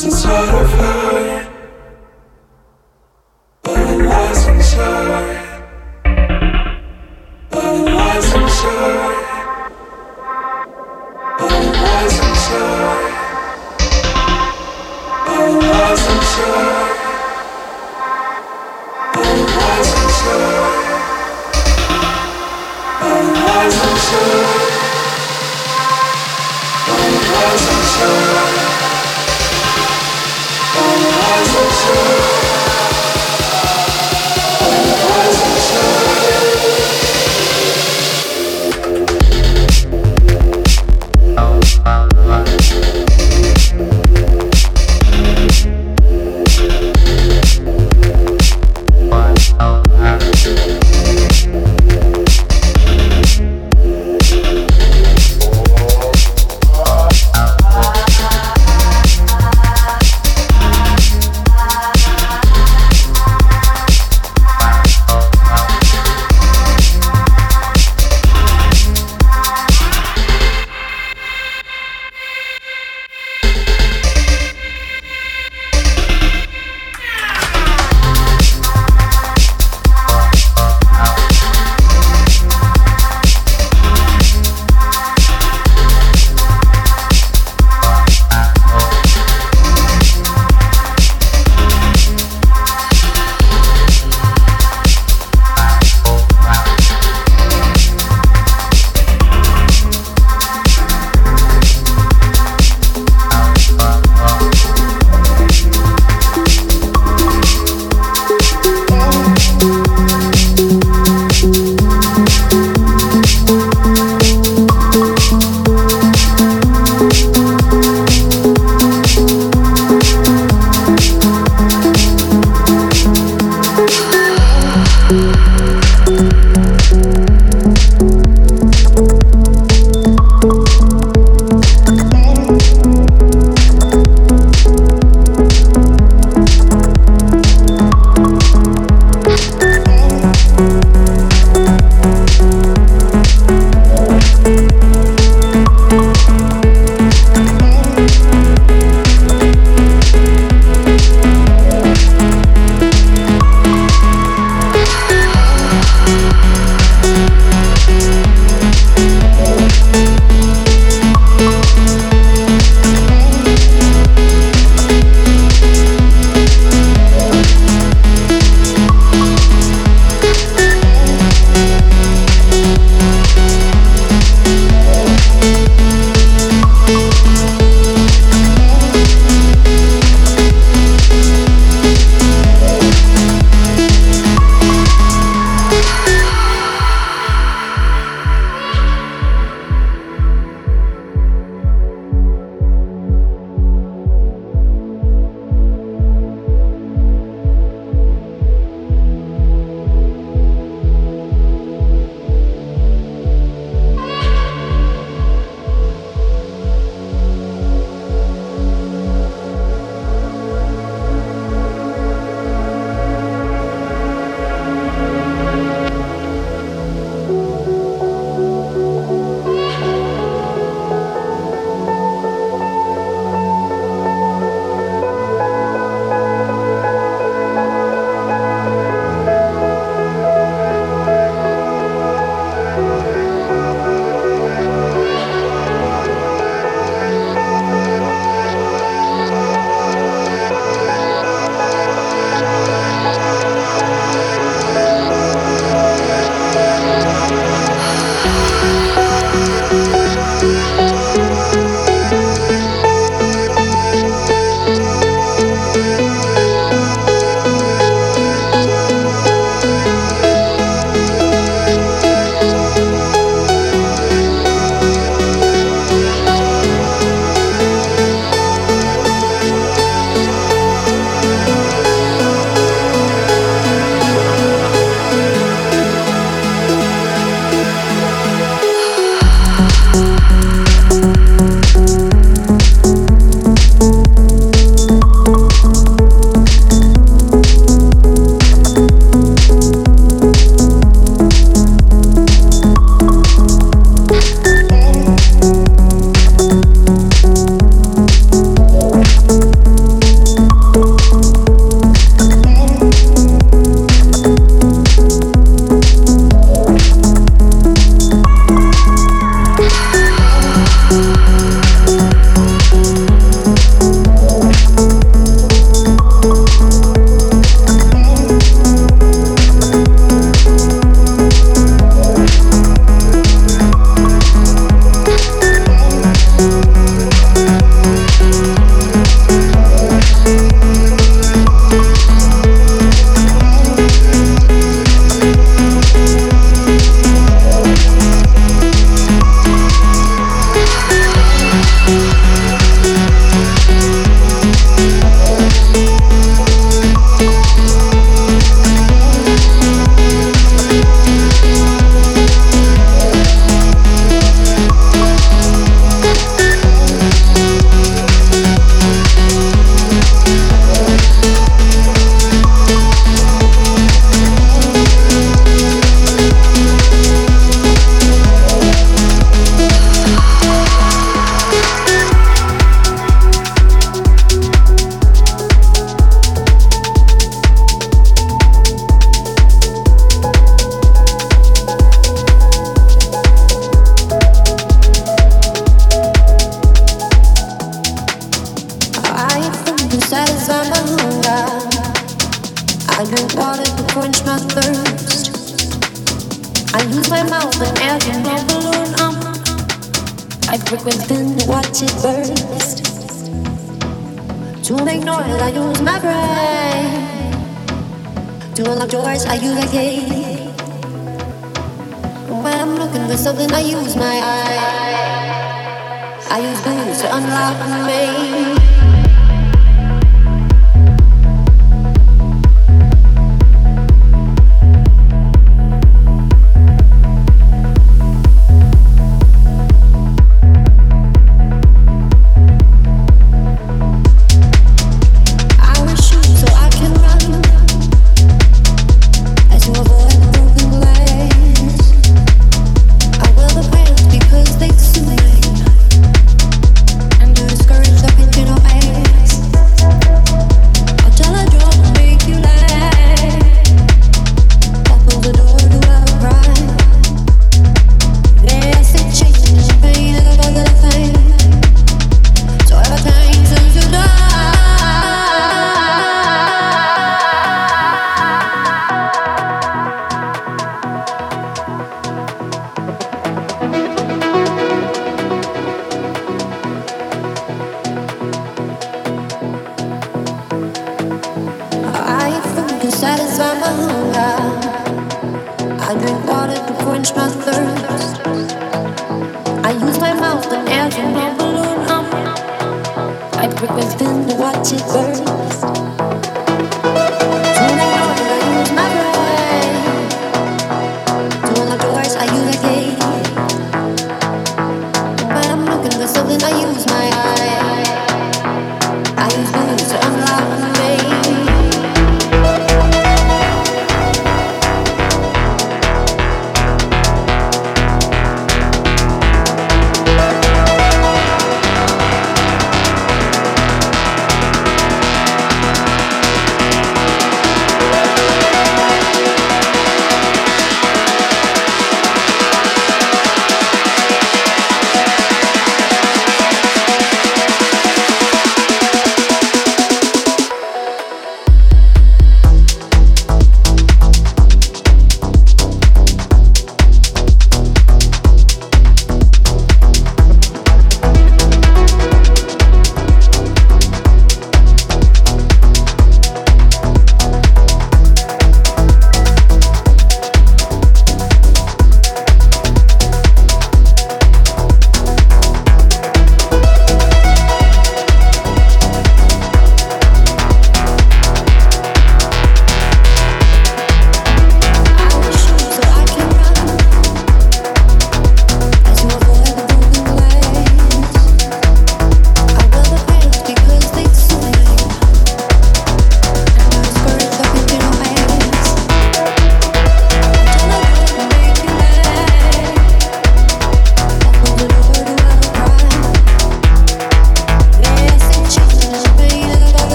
Cause it's hard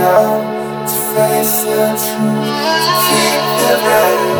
to face the truth, to keep the battle.